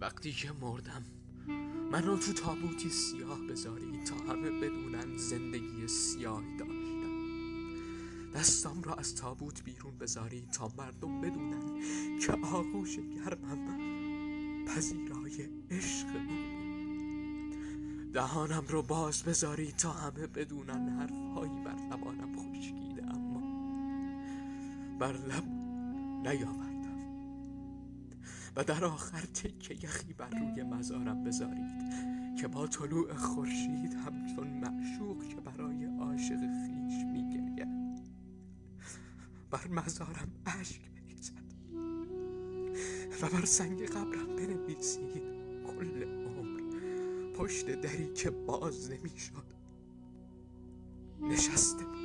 وقتی که مردم منو تو تابوتی سیاه بذاری تا همه بدونن زندگی سیاهی داشتم دستام را از تابوت بیرون بذاری تا مردم بدونن که آغوش گرمم پذیرای عشق بود دهانم رو باز بذاری تا همه بدونن حرفهایی بر زبانم خشکیده اما بر لب نیاوردم و در آخر تکه یخی بر روی مزارم بذارید که با طلوع خورشید همچون معشوق که برای عاشق خیش میگرید. بر مزارم اشک بریزد و بر سنگ قبرم بنویسید کل عمر پشت دری که باز نمی‌شد. نشسته